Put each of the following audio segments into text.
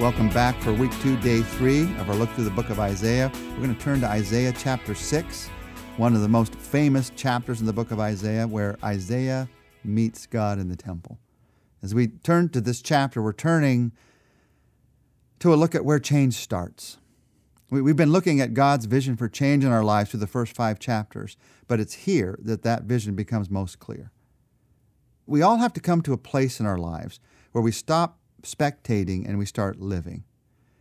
Welcome back for week two, day three of our look through the book of Isaiah. We're going to turn to Isaiah chapter six, one of the most famous chapters in the book of Isaiah, where Isaiah meets God in the temple. As we turn to this chapter, we're turning to a look at where change starts. We've been looking at God's vision for change in our lives through the first five chapters, but it's here that that vision becomes most clear. We all have to come to a place in our lives where we stop spectating and we start living.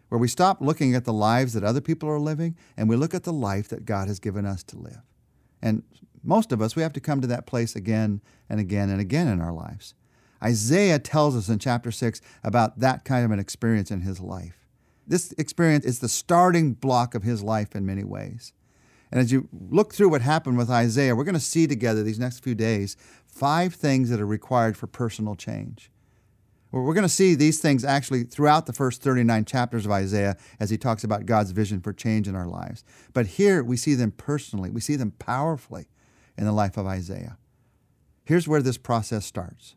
Where we stop looking at the lives that other people are living and we look at the life that God has given us to live. And most of us, we have to come to that place again and again and again in our lives. Isaiah tells us in chapter 6 about that kind of an experience in his life. This experience is the starting block of his life in many ways. And as you look through what happened with Isaiah, we're going to see together these next few days five things that are required for personal change. We're going to see these things actually throughout the first 39 chapters of Isaiah as he talks about God's vision for change in our lives. But here we see them personally, we see them powerfully in the life of Isaiah. Here's where this process starts.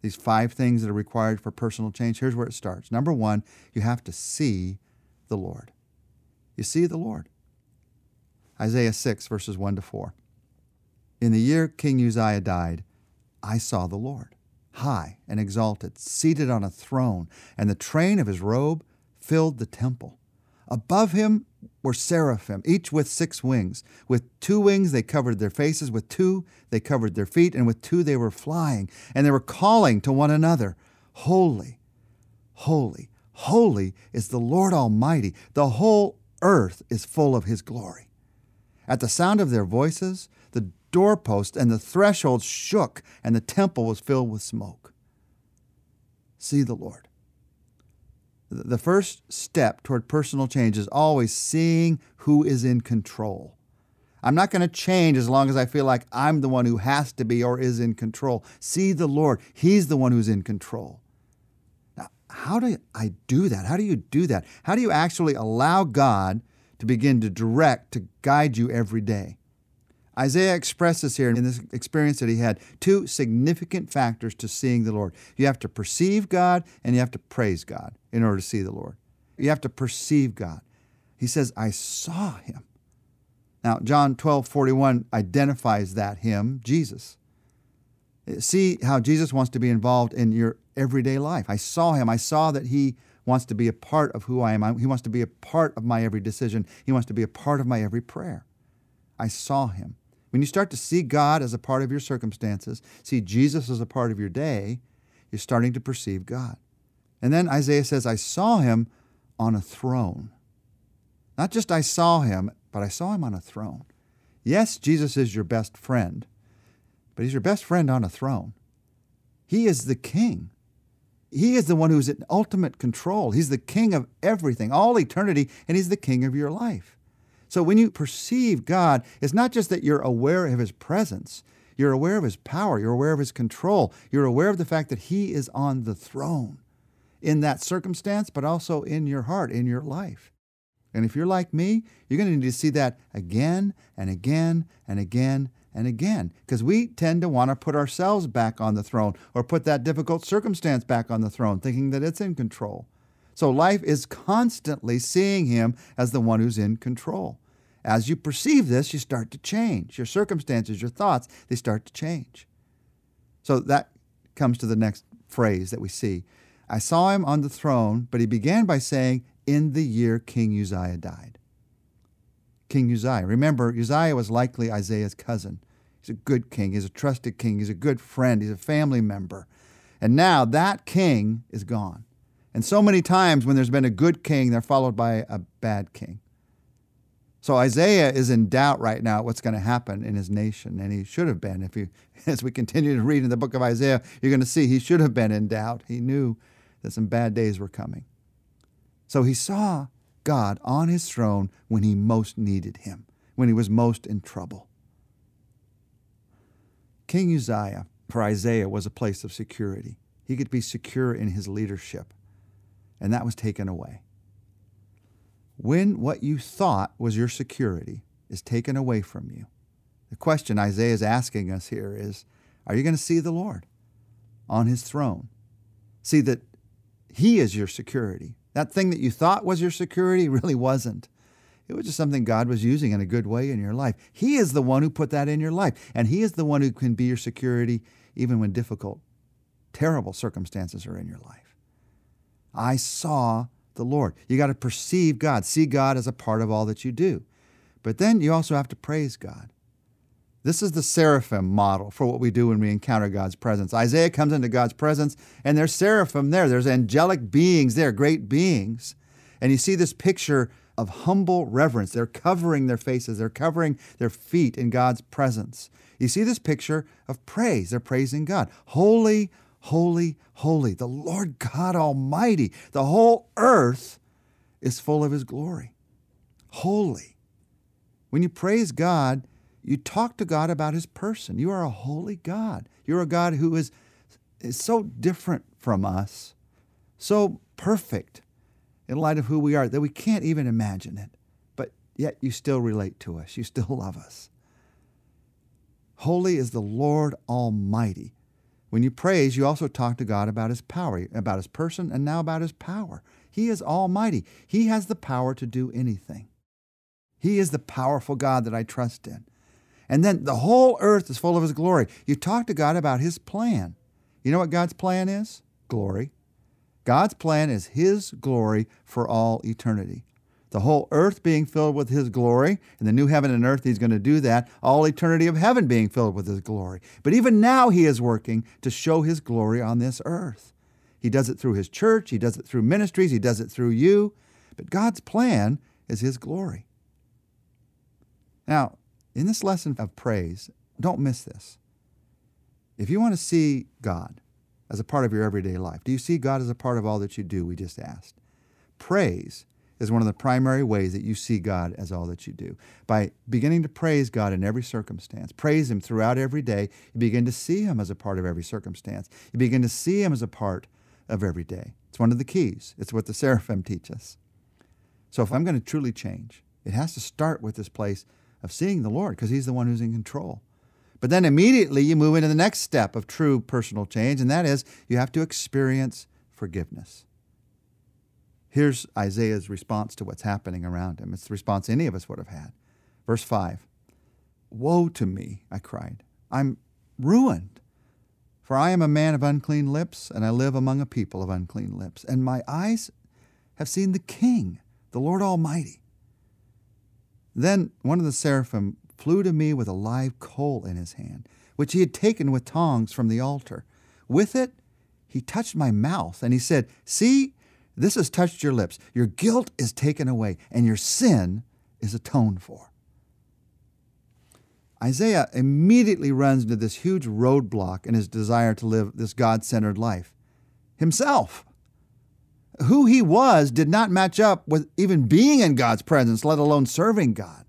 These five things that are required for personal change, here's where it starts. Number one, you have to see the Lord. You see the Lord. Isaiah 6, verses 1 to 4. In the year King Uzziah died, I saw the Lord high and exalted, seated on a throne, and the train of his robe filled the temple. Above him were seraphim, each with six wings. With two wings they covered their faces, with two they covered their feet, and with two they were flying. And they were calling to one another, Holy, holy, holy is the Lord Almighty. The whole earth is full of his glory. At the sound of their voices, the doorpost and the threshold shook, and the temple was filled with smoke. See the Lord. The first step toward personal change is always seeing who is in control. I'm not going to change as long as I feel like I'm the one who has to be or is in control. See the Lord. He's the one who's in control. Now, how do I do that? How do you do that? How do you actually allow God to begin to direct, to guide you every day? Isaiah expresses here in this experience that he had two significant factors to seeing the Lord. You have to perceive God and you have to praise God in order to see the Lord. You have to perceive God. He says, I saw him. Now, John 12 41 identifies that him, Jesus. See how Jesus wants to be involved in your everyday life. I saw him. I saw that he wants to be a part of who I am. He wants to be a part of my every decision. He wants to be a part of my every prayer. I saw him. When you start to see God as a part of your circumstances, see Jesus as a part of your day, you're starting to perceive God. And then Isaiah says, I saw him on a throne. Not just I saw him, but I saw him on a throne. Yes, Jesus is your best friend, but he's your best friend on a throne. He is the king. He is the one who's in ultimate control. He's the king of everything, all eternity, and he's the king of your life. So when you perceive God, it's not just that you're aware of his presence, you're aware of his power, you're aware of his control, you're aware of the fact that he is on the throne in that circumstance, but also in your heart, in your life. And if you're like me, you're going to need to see that again and again and again and again because we tend to want to put ourselves back on the throne or put that difficult circumstance back on the throne, thinking that it's in control. So life is constantly seeing him as the one who's in control. As you perceive this, you start to change. Your circumstances, your thoughts, they start to change. So that comes to the next phrase that we see. I saw him on the throne, but he began by saying, In the year King Uzziah died. King Uzziah. Remember, Uzziah was likely Isaiah's cousin. He's a good king. He's a trusted king. He's a good friend. He's a family member. And now that king is gone. And so many times when there's been a good king, they're followed by a bad king. So Isaiah is in doubt right now what's going to happen in his nation, and he should have been. If you, as we continue to read in the book of Isaiah, you're going to see he should have been in doubt. He knew that some bad days were coming. So he saw God on his throne when he most needed him, when he was most in trouble. King Uzziah for Isaiah was a place of security. He could be secure in his leadership and that was taken away. When what you thought was your security is taken away from you, the question Isaiah is asking us here is Are you going to see the Lord on his throne? See that he is your security. That thing that you thought was your security really wasn't. It was just something God was using in a good way in your life. He is the one who put that in your life, and He is the one who can be your security even when difficult, terrible circumstances are in your life. I saw the Lord. You got to perceive God, see God as a part of all that you do. But then you also have to praise God. This is the seraphim model for what we do when we encounter God's presence. Isaiah comes into God's presence, and there's seraphim there. There's angelic beings there, great beings. And you see this picture of humble reverence. They're covering their faces, they're covering their feet in God's presence. You see this picture of praise. They're praising God. Holy, holy, holy, the Lord God Almighty. The whole earth is full of His glory. Holy. When you praise God, you talk to God about His person. You are a holy God. You're a God who is, is so different from us, so perfect in light of who we are that we can't even imagine it. But yet you still relate to us, you still love us. Holy is the Lord Almighty. When you praise, you also talk to God about His power, about His person, and now about His power. He is Almighty. He has the power to do anything. He is the powerful God that I trust in. And then the whole earth is full of His glory. You talk to God about His plan. You know what God's plan is? Glory. God's plan is His glory for all eternity. The whole earth being filled with His glory, and the new heaven and earth, He's going to do that. All eternity of heaven being filled with His glory. But even now, He is working to show His glory on this earth. He does it through His church, He does it through ministries, He does it through you. But God's plan is His glory. Now, in this lesson of praise, don't miss this. If you want to see God as a part of your everyday life, do you see God as a part of all that you do? We just asked. Praise is one of the primary ways that you see God as all that you do. By beginning to praise God in every circumstance, praise Him throughout every day, you begin to see Him as a part of every circumstance. You begin to see Him as a part of every day. It's one of the keys, it's what the seraphim teach us. So if I'm going to truly change, it has to start with this place of seeing the Lord because He's the one who's in control. But then immediately you move into the next step of true personal change, and that is you have to experience forgiveness. Here's Isaiah's response to what's happening around him. It's the response any of us would have had. Verse 5 Woe to me, I cried. I'm ruined. For I am a man of unclean lips, and I live among a people of unclean lips. And my eyes have seen the King, the Lord Almighty. Then one of the seraphim flew to me with a live coal in his hand, which he had taken with tongs from the altar. With it, he touched my mouth, and he said, See, this has touched your lips. Your guilt is taken away, and your sin is atoned for. Isaiah immediately runs into this huge roadblock in his desire to live this God centered life. Himself who he was did not match up with even being in God's presence, let alone serving God.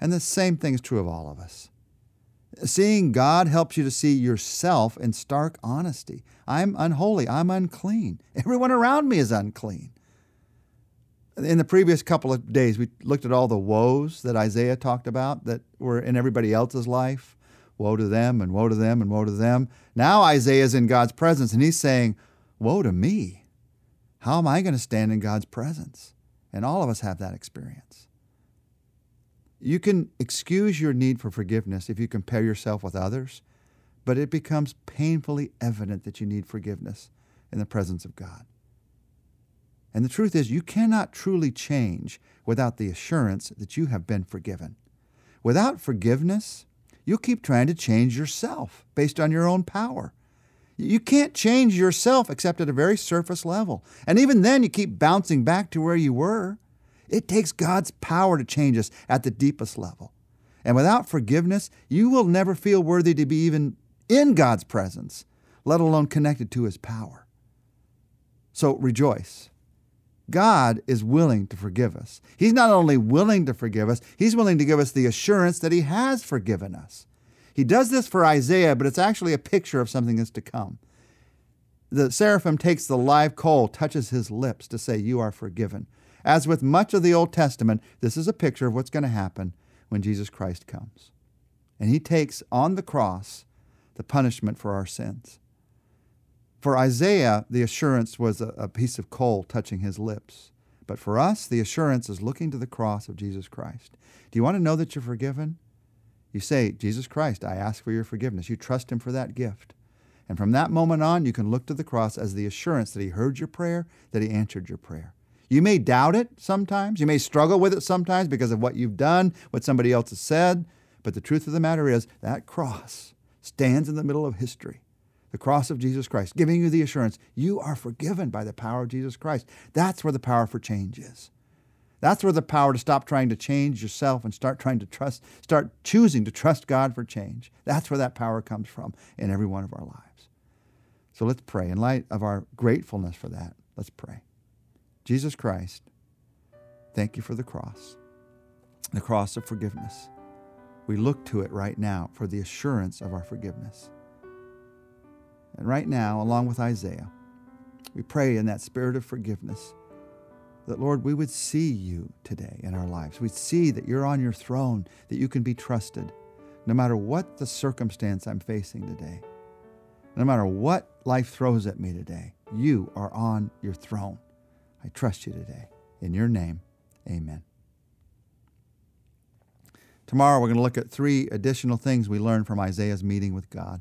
And the same thing is true of all of us. Seeing God helps you to see yourself in stark honesty. I'm unholy. I'm unclean. Everyone around me is unclean. In the previous couple of days, we looked at all the woes that Isaiah talked about that were in everybody else's life. Woe to them, and woe to them, and woe to them. Now Isaiah is in God's presence, and he's saying, Woe to me. How am I going to stand in God's presence? And all of us have that experience. You can excuse your need for forgiveness if you compare yourself with others, but it becomes painfully evident that you need forgiveness in the presence of God. And the truth is, you cannot truly change without the assurance that you have been forgiven. Without forgiveness, you'll keep trying to change yourself based on your own power. You can't change yourself except at a very surface level. And even then, you keep bouncing back to where you were. It takes God's power to change us at the deepest level. And without forgiveness, you will never feel worthy to be even in God's presence, let alone connected to His power. So rejoice. God is willing to forgive us. He's not only willing to forgive us, He's willing to give us the assurance that He has forgiven us. He does this for Isaiah, but it's actually a picture of something that's to come. The seraphim takes the live coal, touches his lips to say, You are forgiven. As with much of the Old Testament, this is a picture of what's going to happen when Jesus Christ comes. And he takes on the cross the punishment for our sins. For Isaiah, the assurance was a, piece of coal touching his lips. But for us, the assurance is looking to the cross of Jesus Christ. Do you want to know that you're forgiven? You say, Jesus Christ, I ask for your forgiveness. You trust him for that gift. And from that moment on, you can look to the cross as the assurance that He heard your prayer, that He answered your prayer. You may doubt it sometimes. You may struggle with it sometimes because of what you've done, what somebody else has said. But the truth of the matter is that cross stands in the middle of history. The cross of Jesus Christ, giving you the assurance you are forgiven by the power of Jesus Christ. That's where the power for change is. That's where the power to stop trying to change yourself and start trying to trust, start choosing to trust God for change. That's where that power comes from in every one of our lives. So let's pray. In light of our gratefulness for that, let's pray. Jesus Christ, thank you for the cross, the cross of forgiveness. We look to it right now for the assurance of our forgiveness. And right now, along with Isaiah, we pray in that spirit of forgiveness that, Lord, we would see you today in our lives. We'd see that you're on your throne, that you can be trusted, no matter what the circumstance I'm facing today. No matter what life throws at me today, you are on your throne. I trust you today. In your name, amen. Tomorrow, we're going to look at three additional things we learned from Isaiah's meeting with God.